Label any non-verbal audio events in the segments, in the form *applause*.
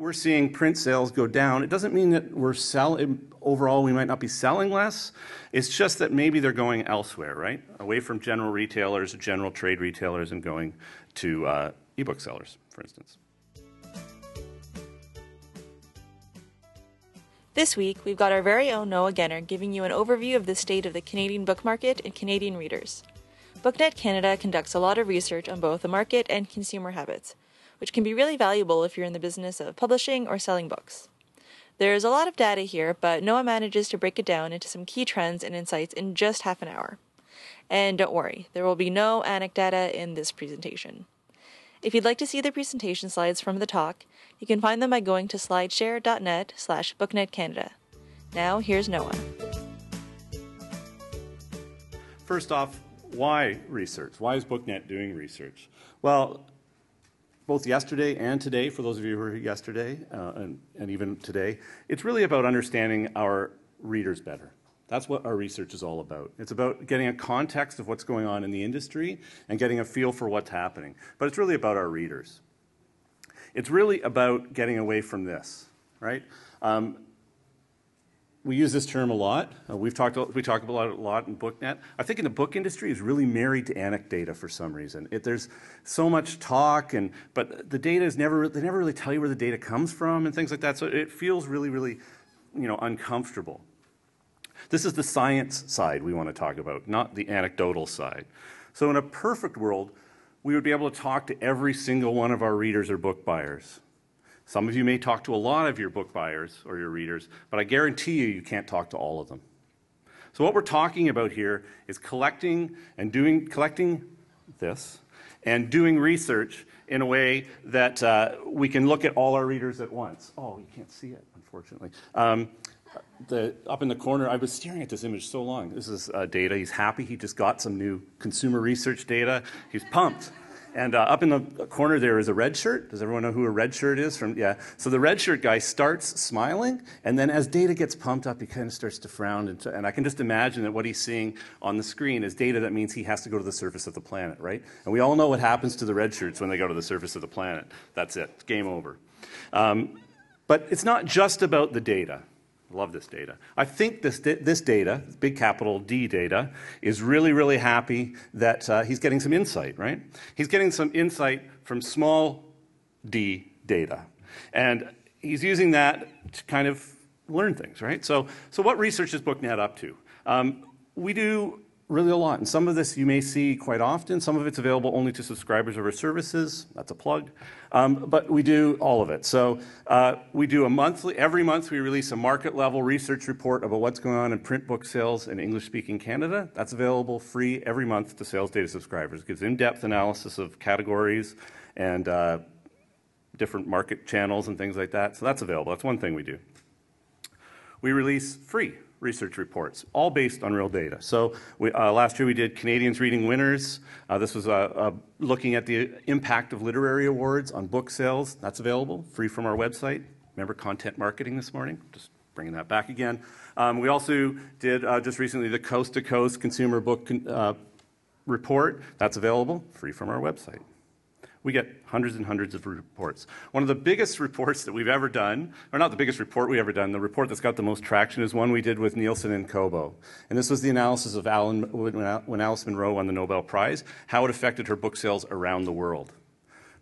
we're seeing print sales go down. It doesn't mean that we're selling overall, we might not be selling less. It's just that maybe they're going elsewhere, right? Away from general retailers, general trade retailers, and going to uh, ebook sellers, for instance. This week, we've got our very own Noah Genner giving you an overview of the state of the Canadian book market and Canadian readers. BookNet Canada conducts a lot of research on both the market and consumer habits, which can be really valuable if you're in the business of publishing or selling books. There's a lot of data here, but Noah manages to break it down into some key trends and insights in just half an hour. And don't worry, there will be no anecdata in this presentation. If you'd like to see the presentation slides from the talk, you can find them by going to slideshare.net slash booknetcanada. Now, here's Noah. First off, why research? Why is BookNet doing research? Well, both yesterday and today, for those of you who were here yesterday uh, and, and even today, it's really about understanding our readers better. That's what our research is all about. It's about getting a context of what's going on in the industry and getting a feel for what's happening. But it's really about our readers. It's really about getting away from this, right? Um, we use this term a lot. Uh, we've talked we talk about it a lot in BookNet. I think in the book industry is really married to anecdata for some reason. It, there's so much talk, and but the data is never they never really tell you where the data comes from and things like that. So it feels really really you know uncomfortable. This is the science side we want to talk about, not the anecdotal side. So in a perfect world, we would be able to talk to every single one of our readers or book buyers some of you may talk to a lot of your book buyers or your readers, but I guarantee you, you can't talk to all of them. So what we're talking about here is collecting and doing, collecting this and doing research in a way that uh, we can look at all our readers at once. Oh, you can't see it, unfortunately. Um, the, up in the corner, I was staring at this image so long. This is uh, data. He's happy. He just got some new consumer research data. He's pumped. And uh, up in the corner there is a red shirt. Does everyone know who a red shirt is? From yeah. So the red shirt guy starts smiling, and then as data gets pumped up, he kind of starts to frown. And, and, I can just imagine that what he's seeing on the screen is data that means he has to go to the surface of the planet, right? And we all know what happens to the red shirts when they go to the surface of the planet. That's it. Game over. Um, but it's not just about the data. Love this data. I think this, this data, big capital D data, is really, really happy that uh, he's getting some insight, right? He's getting some insight from small d data. And he's using that to kind of learn things, right? So, so what research is BookNet up to? Um, we do really a lot. And some of this you may see quite often. Some of it's available only to subscribers of our services. That's a plug. Um, but we do all of it. So uh, we do a monthly, every month we release a market level research report about what's going on in print book sales in English speaking Canada. That's available free every month to sales data subscribers. It gives in depth analysis of categories and uh, different market channels and things like that. So that's available. That's one thing we do. We release free research reports, all based on real data. So we, uh, last year we did Canadians Reading Winners. Uh, this was uh, uh, looking at the impact of literary awards on book sales. That's available, free from our website. Remember content marketing this morning? Just bringing that back again. Um, we also did uh, just recently the Coast to Coast Consumer Book con- Report. That's available, free from our website. We get hundreds and hundreds of reports. One of the biggest *laughs* reports that we've ever done, or not the biggest report we've ever done, the report that's got the most traction is one we did with Nielsen and Kobo. And this was the analysis of Alan, when Alice Munro won the Nobel Prize, how it affected her book sales around the world.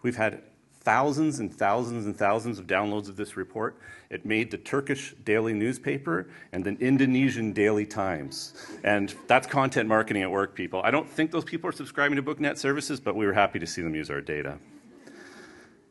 We've had thousands and thousands and thousands of downloads of this report. It made the Turkish daily newspaper and the Indonesian daily times. And that's content marketing at work, people. I don't think those people are subscribing to BookNet services, but we were happy to see them use our data.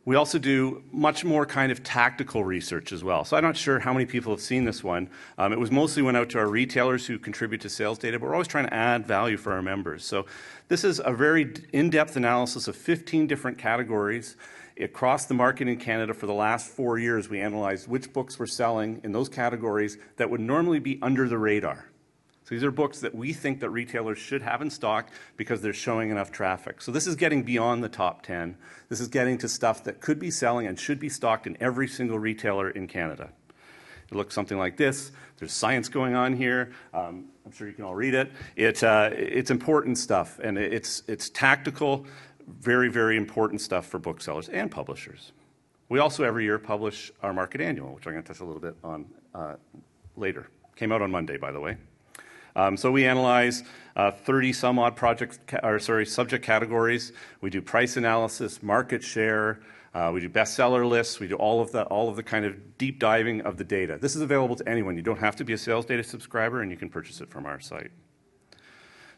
We also do much more kind of tactical research as well. So I'm not sure how many people have seen this one. Um, it was mostly went out to our retailers who contribute to sales data, but we're always trying to add value for our members. So this is a very in-depth analysis of 15 different categories Across the market in Canada for the last four years, we analyzed which books were selling in those categories that would normally be under the radar. So these are books that we think that retailers should have in stock because they're showing enough traffic. So this is getting beyond the top 10. This is getting to stuff that could be selling and should be stocked in every single retailer in Canada. It looks something like this. There's science going on here. Um, I'm sure you can all read it. it uh, it's important stuff, and it's, it's tactical very, very important stuff for booksellers and publishers. We also every year publish our market annual, which I'm going to touch a little bit on uh, later. Came out on Monday, by the way. Um, so we analyze uh, 30 some odd projects, or sorry, subject categories. We do price analysis, market share. Uh, we do bestseller lists. We do all of the all of the kind of deep diving of the data. This is available to anyone. You don't have to be a sales data subscriber, and you can purchase it from our site.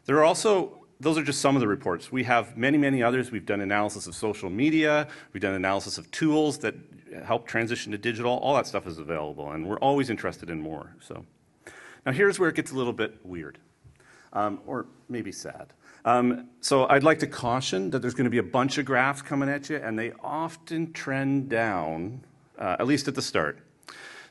There are also those are just some of the reports. We have many, many others. We've done analysis of social media. We've done analysis of tools that help transition to digital. All that stuff is available, and we're always interested in more. So. Now, here's where it gets a little bit weird, um, or maybe sad. Um, so, I'd like to caution that there's going to be a bunch of graphs coming at you, and they often trend down, uh, at least at the start.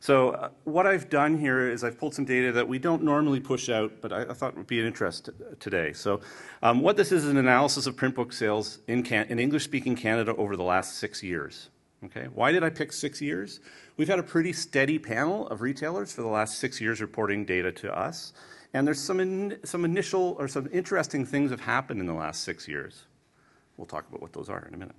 So, uh, what I've done here is I've pulled some data that we don't normally push out, but I, I thought would be an interest today. So, um, what this is is an analysis of print book sales in, in English speaking Canada over the last six years. Okay, why did I pick six years? We've had a pretty steady panel of retailers for the last six years reporting data to us, and there's some in, some initial or some interesting things have happened in the last six years. We'll talk about what those are in a minute.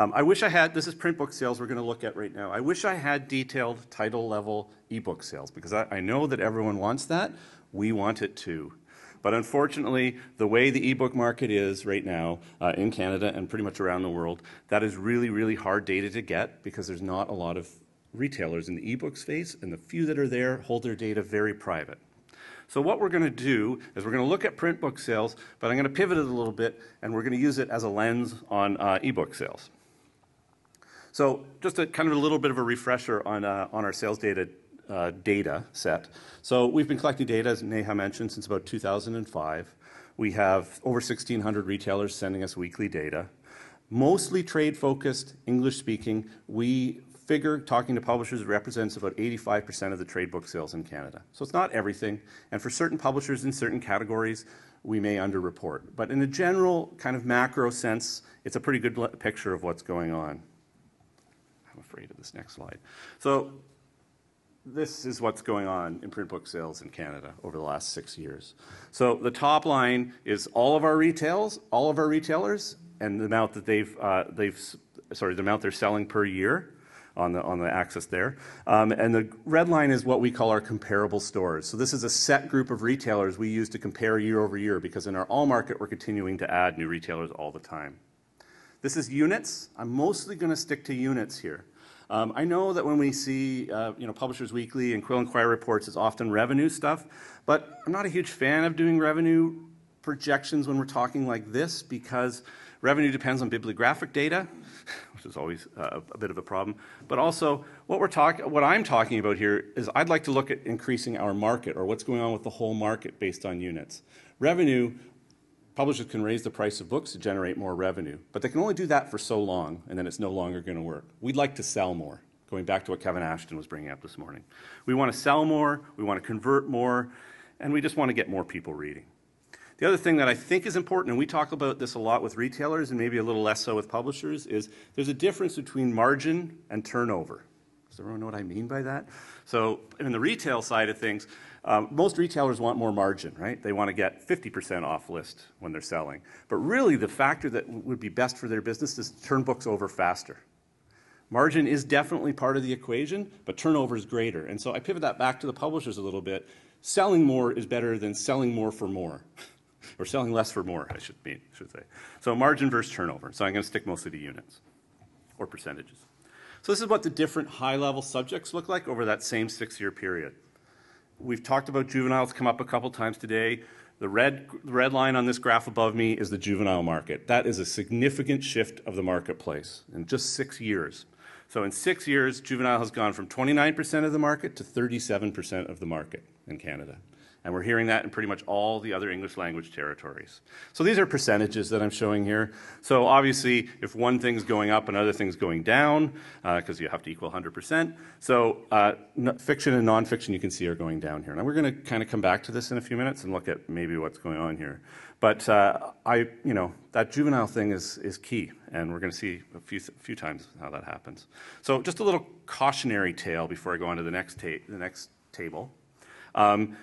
Um, I wish I had, this is print book sales we're going to look at right now. I wish I had detailed title level ebook sales because I, I know that everyone wants that. We want it too. But unfortunately, the way the ebook market is right now uh, in Canada and pretty much around the world, that is really, really hard data to get because there's not a lot of retailers in the ebook space, and the few that are there hold their data very private. So what we're going to do is we're going to look at print book sales, but I'm going to pivot it a little bit, and we're going to use it as a lens on uh, ebook sales. So just a kind of a little bit of a refresher on, uh, on our sales data uh, data set. So we've been collecting data, as Neha mentioned, since about 2005. We have over 1,600 retailers sending us weekly data. Mostly trade focused, English speaking. We figure, talking to publishers, represents about 85% of the trade book sales in Canada. So it's not everything. And for certain publishers in certain categories, we may underreport. But in a general kind of macro sense, it's a pretty good picture of what's going on. I'm afraid of this next slide. So this is what's going on in print book sales in Canada over the last six years. So the top line is all of our retails, all of our retailers, and the amount that they've uh, they've sorry the amount they're selling per year on the on the axis there. Um, and the red line is what we call our comparable stores. So this is a set group of retailers we use to compare year over year because in our all market we're continuing to add new retailers all the time. This is units. I'm mostly going to stick to units here. Um, I know that when we see, uh, you know, Publishers Weekly and Quill and Quire reports, it's often revenue stuff, but I'm not a huge fan of doing revenue projections when we're talking like this because revenue depends on bibliographic data, *laughs* which is always uh, a bit of a problem. But also, what we're talking, what I'm talking about here is I'd like to look at increasing our market or what's going on with the whole market based on units. Revenue Publishers can raise the price of books to generate more revenue, but they can only do that for so long, and then it's no longer going to work. We'd like to sell more, going back to what Kevin Ashton was bringing up this morning. We want to sell more, we want to convert more, and we just want to get more people reading. The other thing that I think is important, and we talk about this a lot with retailers and maybe a little less so with publishers, is there's a difference between margin and turnover. Everyone know what I mean by that? So, in the retail side of things, um, most retailers want more margin, right? They want to get 50% off list when they're selling. But really, the factor that would be best for their business is to turn books over faster. Margin is definitely part of the equation, but turnover is greater. And so I pivot that back to the publishers a little bit. Selling more is better than selling more for more, *laughs* or selling less for more, I should mean, should say. So margin versus turnover. So I'm going to stick mostly to units or percentages. So this is what the different high-level subjects look like over that same six-year period. We've talked about juveniles come up a couple times today. The red, the red line on this graph above me is the juvenile market. That is a significant shift of the marketplace in just six years. So in six years, juvenile has gone from 29% of the market to 37% of the market in Canada. And we're hearing that in pretty much all the other English language territories. So these are percentages that I'm showing here. So obviously, if one thing's going up, another thing's going down, because uh, you have to equal 100%. So uh, fiction and nonfiction, you can see, are going down here. Now we're going to kind of come back to this in a few minutes and look at maybe what's going on here. But uh, I, you know, that juvenile thing is, is key, and we're going to see a few, a few times how that happens. So just a little cautionary tale before I go on to the next, ta the next table. Um,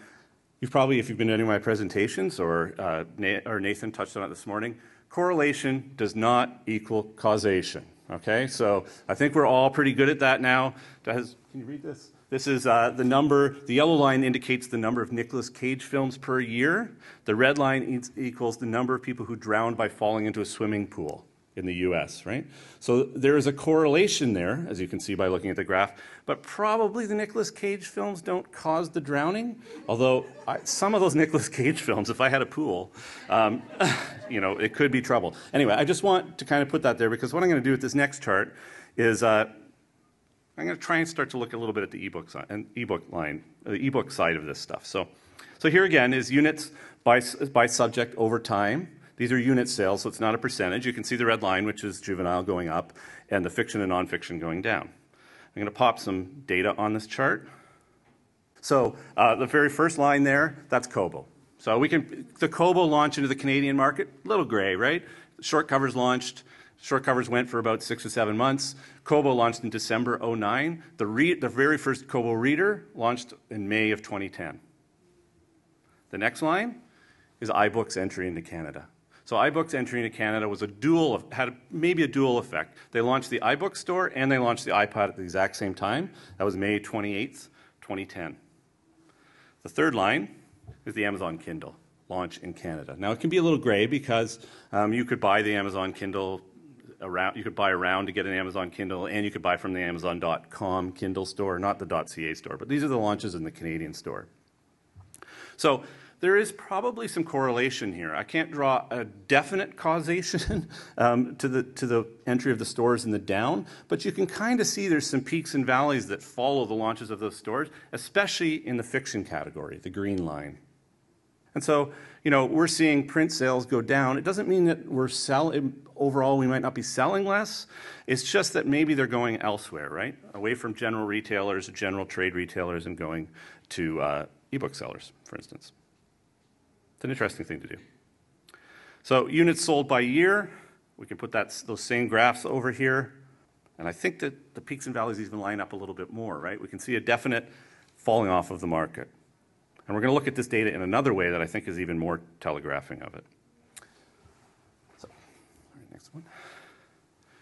You've probably, if you've been to any of my presentations, or, uh, or Nathan touched on it this morning, correlation does not equal causation. Okay, so I think we're all pretty good at that now. Does, can you read this? This is uh, the number, the yellow line indicates the number of Nicolas Cage films per year. The red line equals the number of people who drowned by falling into a swimming pool in the US, right? So there is a correlation there, as you can see by looking at the graph, but probably the Nicolas Cage films don't cause the drowning. Although I, some of those *laughs* Nicolas Cage films, if I had a pool, um, *laughs* you know, it could be trouble. Anyway, I just want to kind of put that there because what I'm going to do with this next chart is uh, I'm going to try and start to look a little bit at the ebook side, and ebook line, the ebook side of this stuff. So, so here again is units by, by subject over time. These are unit sales, so it's not a percentage. You can see the red line, which is juvenile going up, and the fiction and nonfiction going down. I'm going to pop some data on this chart. So uh, the very first line there, that's Kobo. So we can the Kobo launch into the Canadian market, little gray, right? Shortcovers launched Shortcovers went for about six or seven months. Kobo launched in December 09. The, the very first Kobo reader launched in May of 2010. The next line is iBooks entry into Canada. So iBooks entry into Canada was a dual, had maybe a dual effect. They launched the iBook store and they launched the iPad at the exact same time. That was May 28th, 2010. The third line is the Amazon Kindle launch in Canada. Now it can be a little gray because um, you could buy the Amazon Kindle around, you could buy around to get an Amazon Kindle, and you could buy from the Amazon.com Kindle store, not the .ca store. But these are the launches in the Canadian store. So there is probably some correlation here. I can't draw a definite causation *laughs* um, to, the, to the entry of the stores in the down, but you can kind of see there's some peaks and valleys that follow the launches of those stores, especially in the fiction category, the green line. And so, you know, we're seeing print sales go down. It doesn't mean that we're selling, overall, we might not be selling less. It's just that maybe they're going elsewhere, right? Away from general retailers, general trade retailers, and going to uh, ebook sellers, for instance. It's an interesting thing to do. So, units sold by year, we can put that, those same graphs over here. And I think that the peaks and valleys even line up a little bit more, right? We can see a definite falling off of the market. And we're going to look at this data in another way that I think is even more telegraphing of it. So, next one.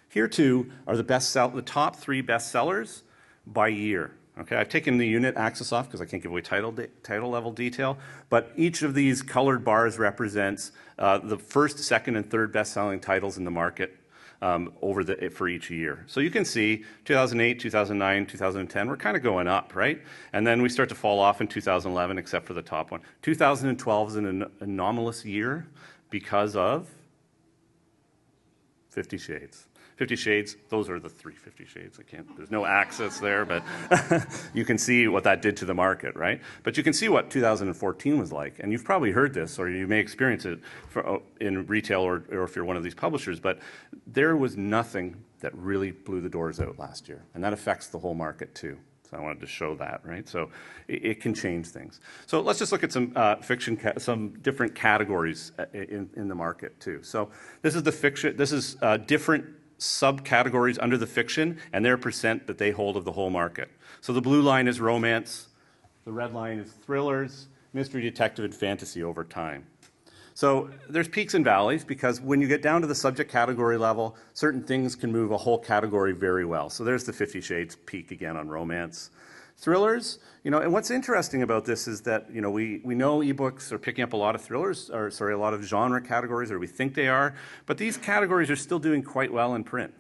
Here too are the best sell, the top three best sellers by year. Okay, I've taken the unit axis off because I can't give away title, title level detail, but each of these colored bars represents uh, the first, second, and third best selling titles in the market um, over the, for each year. So you can see 2008, 2009, 2010, we're kind of going up, right? And then we start to fall off in 2011, except for the top one. 2012 is an anomalous year because of Fifty Shades. Fifty Shades, those are the three Fifty Shades. I can't, there's no axis there, but *laughs* you can see what that did to the market, right? But you can see what 2014 was like. And you've probably heard this, or you may experience it for, uh, in retail or, or if you're one of these publishers, but there was nothing that really blew the doors out last year. And that affects the whole market too. So I wanted to show that, right? So it, it can change things. So let's just look at some uh, fiction, some different categories uh, in, in the market too. So this is the fiction, this is uh, different subcategories under the fiction and their percent that they hold of the whole market. So the blue line is romance, the red line is thrillers, mystery, detective, and fantasy over time. So there's peaks and valleys because when you get down to the subject category level, certain things can move a whole category very well. So there's the Fifty Shades peak again on romance. Thrillers, you know, and what's interesting about this is that, you know, we, we know ebooks are picking up a lot of thrillers, or sorry, a lot of genre categories, or we think they are, but these categories are still doing quite well in print.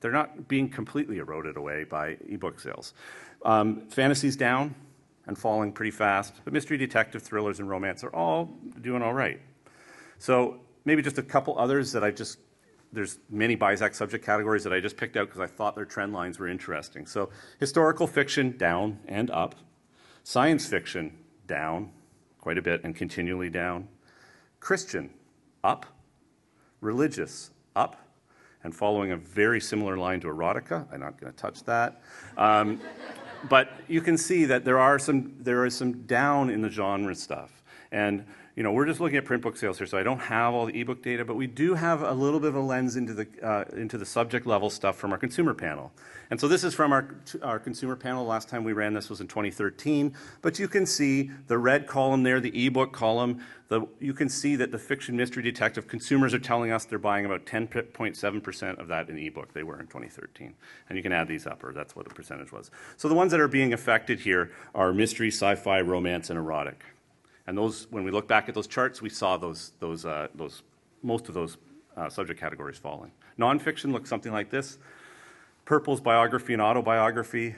They're not being completely eroded away by ebook sales. Um, fantasy's down and falling pretty fast, but mystery, detective, thrillers, and romance are all doing all right. So maybe just a couple others that I just there's many BISAC subject categories that I just picked out because I thought their trend lines were interesting. So historical fiction, down and up. Science fiction, down quite a bit and continually down. Christian, up. Religious, up. And following a very similar line to erotica. I'm not going to touch that. Um, *laughs* but you can see that there are some there is some down in the genre stuff. And you know, we're just looking at print book sales here, so I don't have all the ebook data, but we do have a little bit of a lens into the, uh, into the subject level stuff from our consumer panel. And so this is from our, our consumer panel. Last time we ran this was in 2013, but you can see the red column there, the ebook column. The, you can see that the fiction mystery detective consumers are telling us they're buying about 10.7% of that in ebook. They were in 2013. And you can add these up, or that's what the percentage was. So the ones that are being affected here are mystery, sci-fi, romance, and erotic. And those, when we look back at those charts, we saw those, those, uh, those most of those uh, subject categories falling. Nonfiction looks something like this. Purple is biography and autobiography.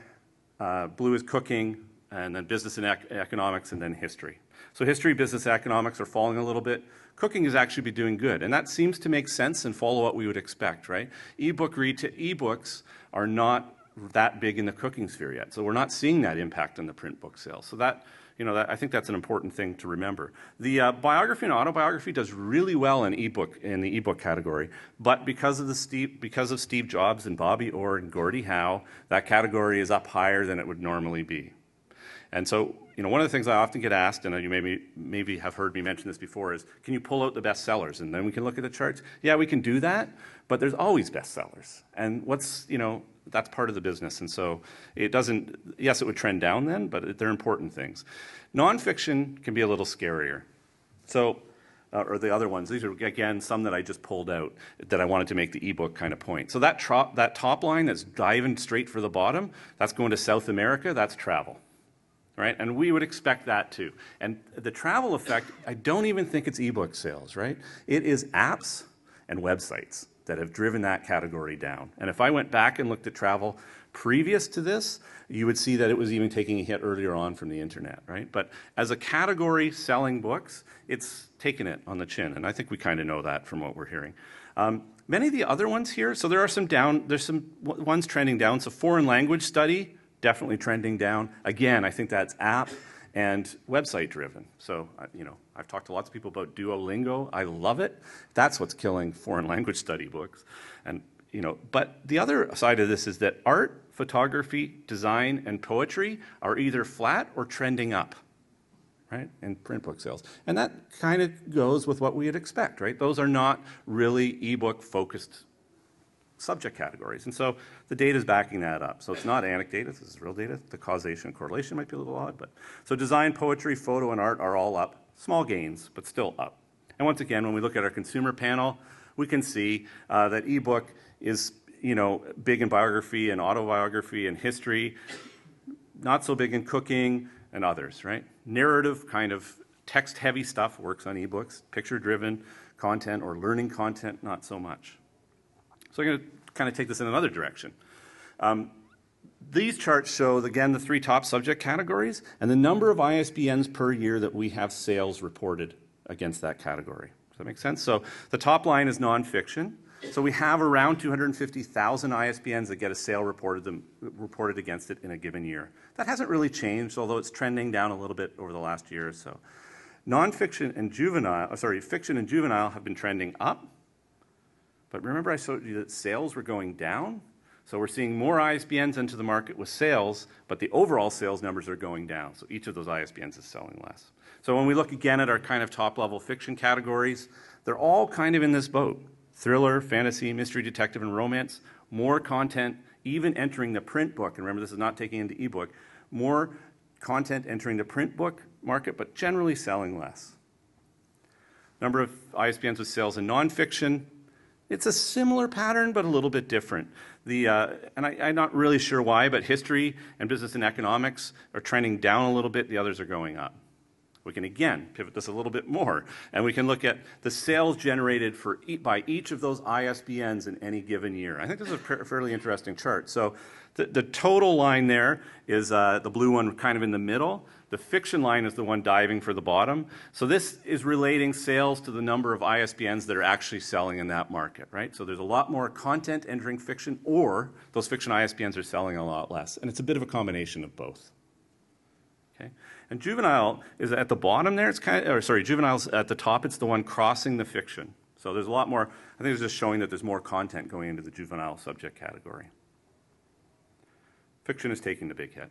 Uh, blue is cooking, and then business and ec economics, and then history. So history, business, economics are falling a little bit. Cooking is actually be doing good, and that seems to make sense and follow what we would expect, right? Ebook read to ebooks are not that big in the cooking sphere yet, so we're not seeing that impact on the print book sales. So that you know, that, I think that's an important thing to remember. The uh, biography and autobiography does really well in ebook in the ebook category, but because of the Steve, because of Steve Jobs and Bobby Orr and Gordie Howe, that category is up higher than it would normally be. And so, you know, one of the things I often get asked, and you maybe maybe have heard me mention this before, is can you pull out the bestsellers and then we can look at the charts? Yeah, we can do that, but there's always bestsellers. And what's you know that's part of the business. And so it doesn't, yes, it would trend down then, but they're important things. Nonfiction can be a little scarier. So, uh, or the other ones, these are, again, some that I just pulled out that I wanted to make the ebook kind of point. So that, tro- that top line that's diving straight for the bottom, that's going to South America, that's travel. Right? And we would expect that too. And the travel effect, I don't even think it's ebook sales, right? It is apps and websites that have driven that category down. And if I went back and looked at travel previous to this, you would see that it was even taking a hit earlier on from the internet, right? But as a category selling books, it's taken it on the chin, and I think we kind of know that from what we're hearing. Um, many of the other ones here, so there are some down, there's some ones trending down. So foreign language study, definitely trending down. Again, I think that's app and website driven. So, you know, I've talked to lots of people about Duolingo. I love it. That's what's killing foreign language study books. And, you know, but the other side of this is that art, photography, design, and poetry are either flat or trending up, right, in print book sales. And that kind of goes with what we'd expect, right? Those are not really ebook focused subject categories. And so the data is backing that up. So it's not anecdata, this is real data. The causation and correlation might be a little odd, but so design, poetry, photo, and art are all up. Small gains, but still up. And once again, when we look at our consumer panel, we can see uh, that ebook is you know big in biography and autobiography and history, not so big in cooking and others, right? Narrative kind of text heavy stuff works on ebooks, picture driven content or learning content, not so much. So I'm going to kind of take this in another direction. Um, these charts show, again, the three top subject categories and the number of ISBNs per year that we have sales reported against that category. Does that make sense? So the top line is nonfiction. So we have around 250,000 ISBNs that get a sale reported, them, reported against it in a given year. That hasn't really changed, although it's trending down a little bit over the last year or so. Nonfiction and juvenile, sorry, fiction and juvenile have been trending up. But remember I showed you that sales were going down? So we're seeing more ISBNs into the market with sales, but the overall sales numbers are going down. So each of those ISBNs is selling less. So when we look again at our kind of top level fiction categories, they're all kind of in this boat. Thriller, fantasy, mystery, detective, and romance. More content even entering the print book. And remember, this is not taking into ebook. More content entering the print book market, but generally selling less. Number of ISBNs with sales in nonfiction, it's a similar pattern, but a little bit different. The, uh, and I, am not really sure why, but history and business and economics are trending down a little bit, the others are going up. We can again pivot this a little bit more, and we can look at the sales generated for e by each of those ISBNs in any given year. I think this is a fairly interesting chart. So the, the total line there is uh, the blue one kind of in the middle. The fiction line is the one diving for the bottom. So this is relating sales to the number of ISBNs that are actually selling in that market, right? So there's a lot more content entering fiction, or those fiction ISBNs are selling a lot less. And it's a bit of a combination of both. Okay? And juvenile is at the bottom there. It's kind of, or sorry, juvenile's at the top. It's the one crossing the fiction. So there's a lot more. I think it's just showing that there's more content going into the juvenile subject category. Fiction is taking the big hit.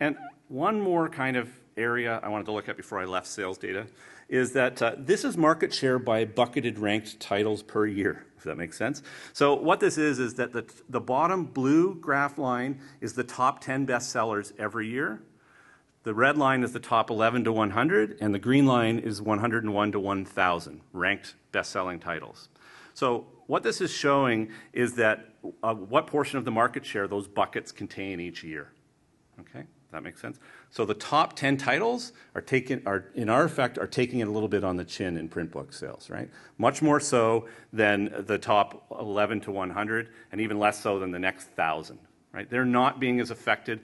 And one more kind of area I wanted to look at before I left sales data is that uh, this is market share by bucketed ranked titles per year, if that makes sense. So what this is is that the, the bottom blue graph line is the top 10 bestsellers every year. The red line is the top 11 to 100, and the green line is 101 to 1,000 ranked best-selling titles. So what this is showing is that uh, what portion of the market share those buckets contain each year. Okay, that makes sense. So the top 10 titles are taking, are in our effect, are taking it a little bit on the chin in print book sales, right? Much more so than the top 11 to 100, and even less so than the next thousand, right? They're not being as affected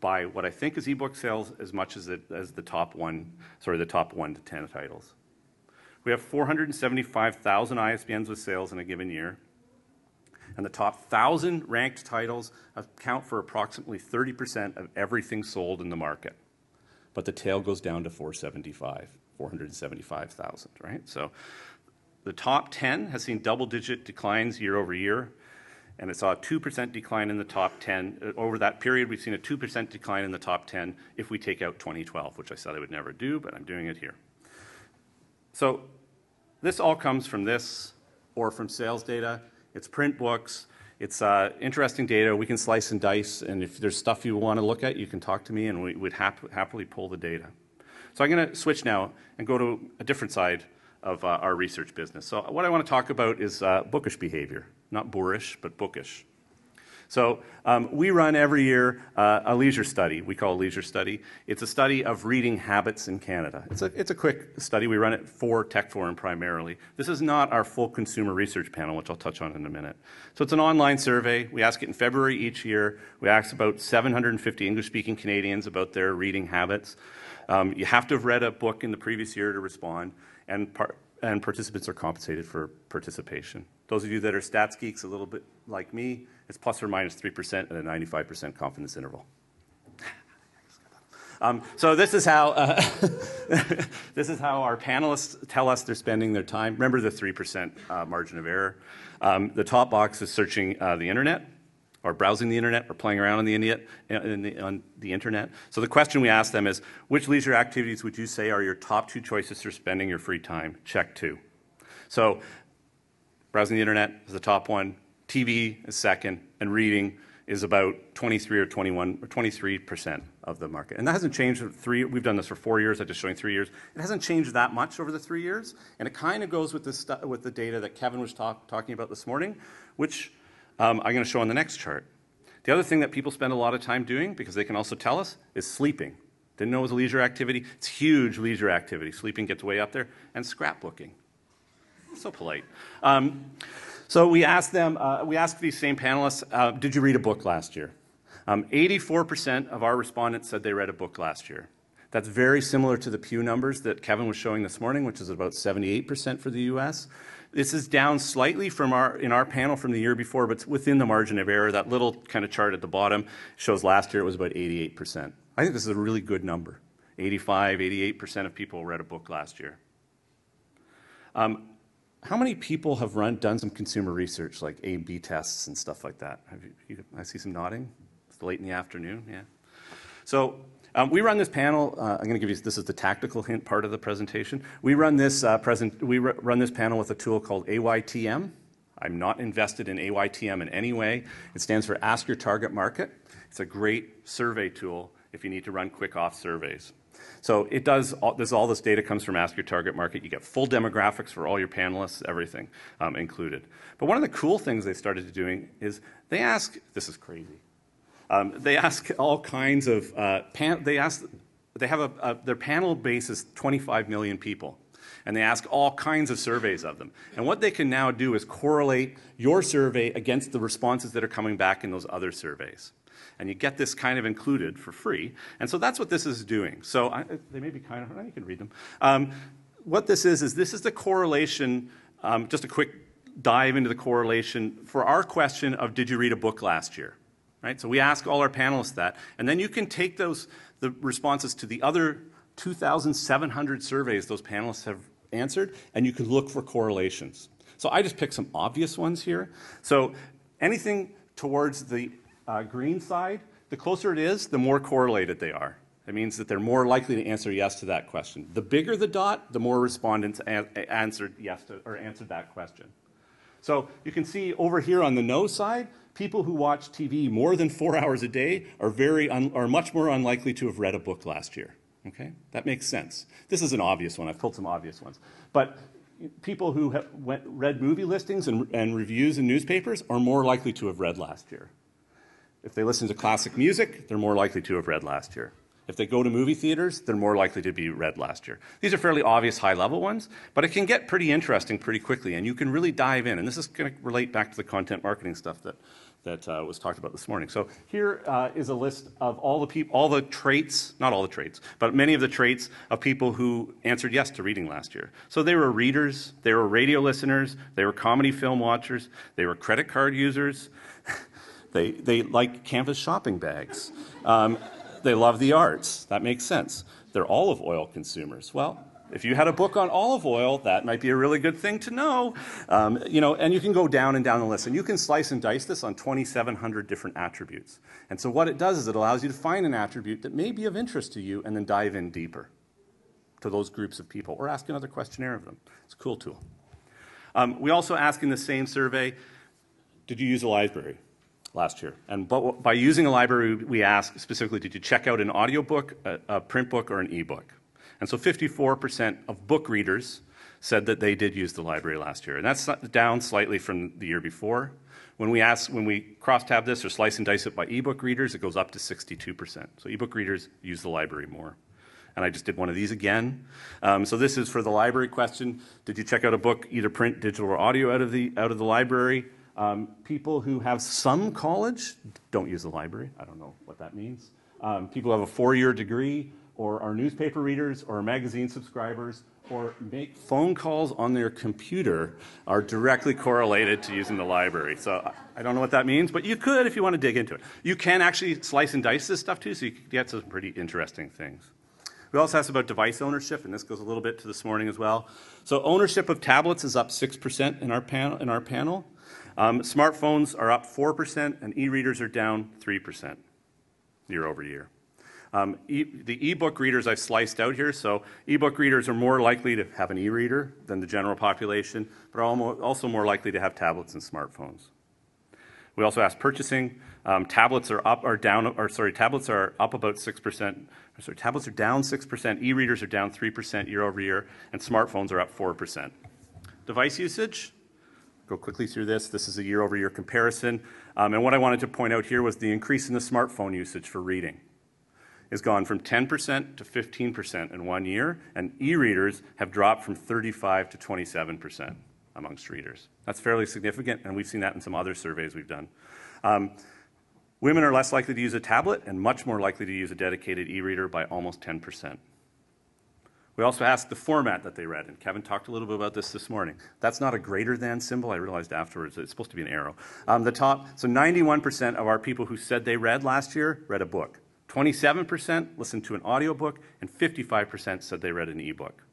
by what I think is ebook sales as much as, it, as the top one, sorry, the top one to 10 titles. We have 475,000 ISBNs with sales in a given year. And the top 1,000 ranked titles account for approximately 30% of everything sold in the market. But the tail goes down to 475, 475,000, right? So the top 10 has seen double digit declines year over year. And it saw a 2% decline in the top 10. Uh, over that period, we've seen a 2% decline in the top 10 if we take out 2012, which I said I would never do, but I'm doing it here. So this all comes from this or from sales data. It's print books. It's uh, interesting data. We can slice and dice, and if there's stuff you want to look at, you can talk to me, and we would hap- happily pull the data. So I'm going to switch now and go to a different side of uh, our research business. So what I want to talk about is uh, bookish behavior, not boorish, but bookish. So um, we run every year uh, a leisure study. We call a leisure study. It's a study of reading habits in Canada. It's a, it's a quick study. We run it for TechForum primarily. This is not our full consumer research panel, which I'll touch on in a minute. So it's an online survey. We ask it in February each year. We ask about 750 English-speaking Canadians about their reading habits. Um, you have to have read a book in the previous year to respond, and, par- and participants are compensated for participation. Those of you that are stats geeks, a little bit like me, it's plus or minus 3% at a 95% confidence interval. Um, so this is how uh, *laughs* this is how our panelists tell us they're spending their time. Remember the three percent uh, margin of error. Um, the top box is searching uh, the internet, or browsing the internet, or playing around on the, internet, on the internet. So the question we ask them is, which leisure activities would you say are your top two choices for spending your free time? Check two. So browsing the internet is the top one. TV is second, and reading is about 23 or 21 or 23 percent of the market. And that hasn't changed three. We've done this for four years. I'm just showing three years. It hasn't changed that much over the three years, and it kind of goes with the with the data that Kevin was talk- talking about this morning, which um, I'm going to show on the next chart. The other thing that people spend a lot of time doing, because they can also tell us, is sleeping. Didn't know it was a leisure activity. It's huge leisure activity. Sleeping gets way up there, and scrapbooking. So polite. Um, so we asked them, uh, we asked these same panelists, uh, did you read a book last year? Um, 84% of our respondents said they read a book last year. That's very similar to the Pew numbers that Kevin was showing this morning, which is about 78% for the US. This is down slightly from our, in our panel from the year before, but it's within the margin of error. That little kind of chart at the bottom shows last year it was about 88%. I think this is a really good number. 85, 88% of people read a book last year. Um, how many people have run, done some consumer research, like A B tests and stuff like that? You, you, I see some nodding. It's late in the afternoon, yeah. So um, we run this panel. Uh, I'm going to give you this is the tactical hint part of the presentation. We run this uh, present. We run this panel with a tool called AYTM. I'm not invested in AYTM in any way. It stands for Ask Your Target Market. It's a great survey tool if you need to run quick off surveys. So it does all this, all this data comes from Ask Your Target Market. You get full demographics for all your panelists, everything um, included. But one of the cool things they started doing is they ask, this is crazy, um, they ask all kinds of, uh, pan, they ask, they have a, a, their panel base is 25 million people and they ask all kinds of surveys of them. And what they can now do is correlate your survey against the responses that are coming back in those other surveys and you get this kind of included for free. And so that's what this is doing. So I, they may be kind of, you can read them. Um, what this is, is this is the correlation, um, just a quick dive into the correlation for our question of did you read a book last year? Right? So we ask all our panelists that, and then you can take those the responses to the other 2,700 surveys those panelists have answered, and you can look for correlations. So I just picked some obvious ones here. So anything towards the uh, green side, the closer it is, the more correlated they are. It means that they're more likely to answer yes to that question. The bigger the dot, the more respondents answered yes to, or answered that question. So you can see over here on the no side, people who watch TV more than four *laughs* hours a day are, very are much more unlikely to have read a book last year. Okay? That makes sense. This is an obvious one. I've pulled some obvious ones. But people who have went, read movie listings and, and reviews in newspapers are more likely to have read last year. If they listen to classic music, they're more likely to have read last year. If they go to movie theaters, they're more likely to be read last year. These are fairly obvious high level ones, but it can get pretty interesting pretty quickly, and you can really dive in. And this is going to relate back to the content marketing stuff that, that uh, was talked about this morning. So here uh, is a list of all the people, all the traits, not all the traits, but many of the traits of people who answered yes to reading last year. So they were readers, they were radio listeners, they were comedy film watchers, they were credit card users, *laughs* they, they like canvas shopping bags. Um, they love the arts. That makes sense. They're olive oil consumers. Well, if you had a book on olive oil, that might be a really good thing to know. Um, you know, and you can go down and down the list, and you can slice and dice this on 2,700 different attributes. And so what it does is it allows you to find an attribute that may be of interest to you, and then dive in deeper to those groups of people, or ask another questionnaire of them. It's a cool tool. Um, we also ask in the same survey, did you use a library? Last year. And by using a library, we ask specifically, did you check out an audiobook, a, a print book, or an ebook? And so 54% of book readers said that they did use the library last year. And that's down slightly from the year before. When we ask, when we cross-tab this or slice and dice it by ebook readers, it goes up to 62%. So ebook readers use the library more. And I just did one of these again. Um, so this is for the library question. Did you check out a book, either print, digital, or audio out of the, out of the library? Um, people who have some college don't use the library. I don't know what that means. Um, people who have a four year degree, or are newspaper readers, or magazine subscribers, or make phone calls on their computer are directly correlated to using the library. So I don't know what that means, but you could if you want to dig into it. You can actually slice and dice this stuff too, so you can get some pretty interesting things. We also asked about device ownership, and this goes a little bit to this morning as well. So ownership of tablets is up 6% in our, panel, in our panel. Um, smartphones are up 4%, and e-readers are down 3% year over year. Um, e the e-book readers I've sliced out here, so e-book readers are more likely to have an e-reader than the general population, but are also more likely to have tablets and smartphones. We also asked purchasing. Um, tablets are up or down, or sorry, tablets are up about 6%. Sorry, tablets are down 6%, e-readers are down 3% year over year, and smartphones are up 4%. Device usage, go quickly through this. This is a year over year comparison. Um, and what I wanted to point out here was the increase in the smartphone usage for reading has gone from 10% to 15% in one year, and e readers have dropped from 35 to 27% amongst readers. That's fairly significant, and we've seen that in some other surveys we've done. Um, women are less likely to use a tablet and much more likely to use a dedicated e reader by almost 10%. We also asked the format that they read, and Kevin talked a little bit about this this morning. That's not a greater than symbol. I realized afterwards it's supposed to be an arrow. Um, the top, so 91% of our people who said they read last year read a book. 27% listened to an audiobook, and 55% said they read an ebook.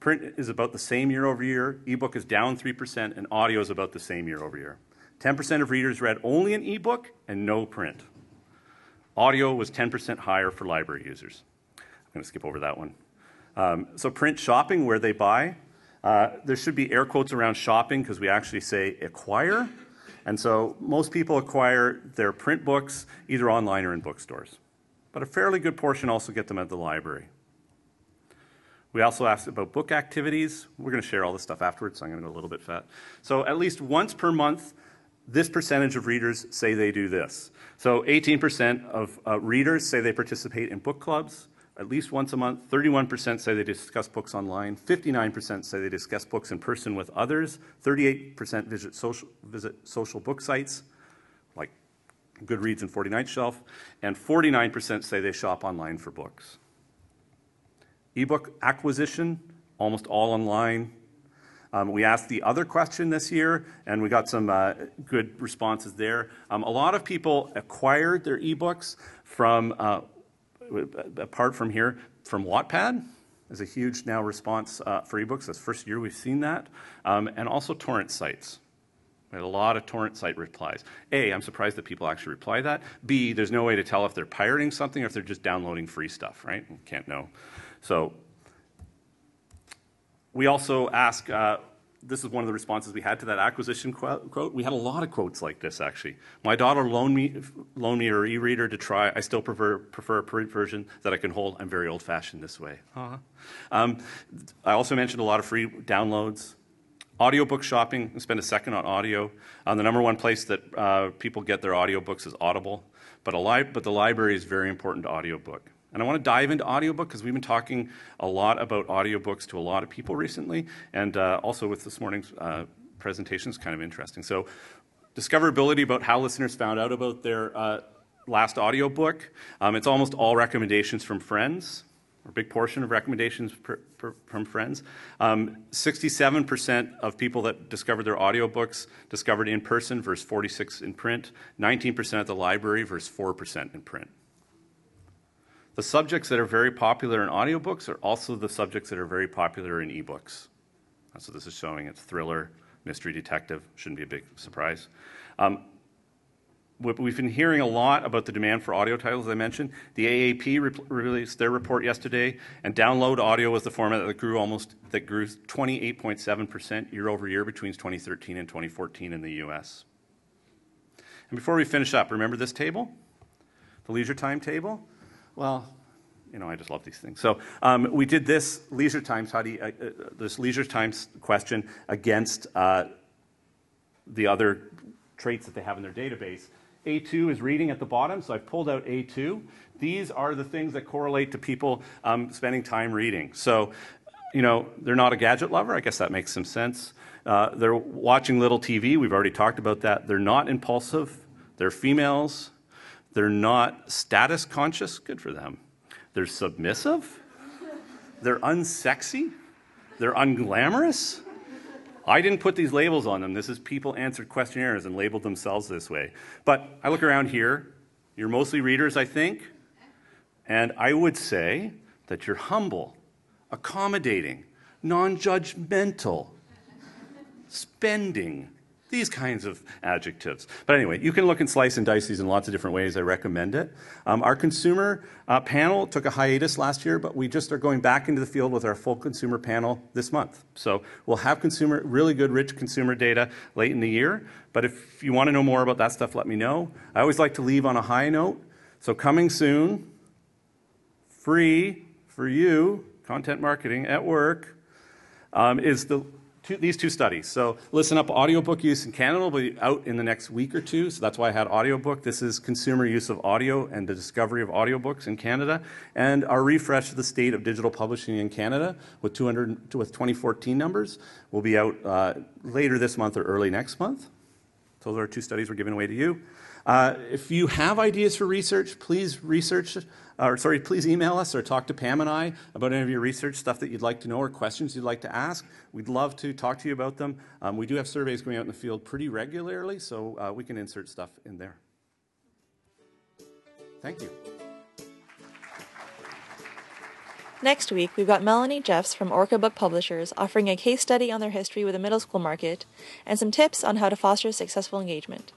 Print is about the same year over year, ebook is down 3%, and audio is about the same year over year. 10% of readers read only an ebook and no print. Audio was 10% higher for library users. I'm going to skip over that one. Um, so print shopping, where they buy, uh, there should be air quotes around shopping because we actually say acquire. And so most people acquire their print books either online or in bookstores. But a fairly good portion also get them at the library. We also asked about book activities. We're going to share all this stuff afterwards, so I'm going to go a little bit fat. So at least once per month, this percentage of readers say they do this. So 18% of uh, readers say they participate in book clubs at least once a month. 31% say they discuss books online. 59% say they discuss books in person with others. 38% visit social, visit social book sites like Goodreads and 49th Shelf. And 49% say they shop online for books. Ebook acquisition, almost all online. Um, we asked the other question this year, and we got some uh, good responses there. Um, a lot of people acquired their ebooks from uh, apart from here, from Wattpad is a huge now response uh, for ebooks. That's the first year we've seen that. Um, and also torrent sites. We had a lot of torrent site replies. A, I'm surprised that people actually reply that. B, there's no way to tell if they're pirating something or if they're just downloading free stuff, right? Can't know. So we also ask, uh, this is one of the responses we had to that acquisition quote. We had a lot of quotes like this, actually. My daughter loaned me, loaned me her e-reader to try. I still prefer, prefer a print version that I can hold. I'm very old-fashioned this way. Uh-huh. Um, I also mentioned a lot of free downloads. Audiobook shopping, I'll spend a second on audio. Um, the number one place that uh, people get their audiobooks is Audible, but, a li- but the library is very important to audiobook. And I want to dive into audiobook because we've been talking a lot about audiobooks to a lot of people recently, and uh, also with this morning's uh, presentation is kind of interesting. So, discoverability about how listeners found out about their uh, last audiobook. Um, it's almost all recommendations from friends, or a big portion of recommendations per, per, from friends. Um, 67% of people that discovered their audiobooks discovered in person versus 46 in print. 19% at the library versus 4% in print. The subjects that are very popular in audiobooks are also the subjects that are very popular in ebooks. What this is showing. It's thriller, mystery detective. Shouldn't be a big surprise. Um, we've been hearing a lot about the demand for audio titles, as I mentioned. The AAP re- released their report yesterday, and download audio was the format that grew almost that grew 28.7% year over year between 2013 and 2014 in the U.S. And before we finish up, remember this table, the leisure time table. Well, you know, I just love these things. So um, we did this leisure times, how do you, uh, uh, this leisure times question against uh, the other traits that they have in their database. A2 is reading at the bottom, so I've pulled out A2. These are the things that correlate to people um, spending time reading. So, you know, they're not a gadget lover. I guess that makes some sense. Uh, they're watching little TV. We've already talked about that. They're not impulsive. They're females. They're not status conscious, good for them. They're submissive. They're unsexy. They're unglamorous. I didn't put these labels on them. This is people answered questionnaires and labeled themselves this way. But I look around here. You're mostly readers, I think. And I would say that you're humble, accommodating, non judgmental, spending, these kinds of adjectives. But anyway, you can look and slice and dice these in lots of different ways. I recommend it. Um, our consumer uh, panel took a hiatus last year, but we just are going back into the field with our full consumer panel this month. So we'll have consumer, really good, rich consumer data late in the year. But if you want to know more about that stuff, let me know. I always like to leave on a high note. So coming soon, free for you, content marketing at work, um, is the two, these two studies. So listen up, audiobook use in Canada will be out in the next week or two. So that's why I had audiobook. This is consumer use of audio and the discovery of audiobooks in Canada. And our refresh of the state of digital publishing in Canada with 200 with 2014 numbers will be out uh, later this month or early next month. So those are two studies we're giving away to you. Uh, if you have ideas for research, please research or sorry, please email us or talk to Pam and I about any of your research stuff that you'd like to know or questions you'd like to ask. We'd love to talk to you about them. Um, we do have surveys going out in the field pretty regularly, so uh, we can insert stuff in there. Thank you. Next week, we've got Melanie Jeffs from Orca Book Publishers offering a case study on their history with the middle school market and some tips on how to foster successful engagement.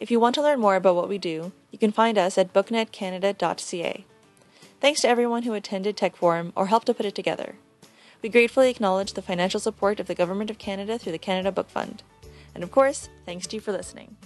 If you want to learn more about what we do, you can find us at booknetcanada.ca. Thanks to everyone who attended Tech Forum or helped to put it together. We gratefully acknowledge the financial support of the Government of Canada through the Canada Book Fund. And of course, thanks to you for listening.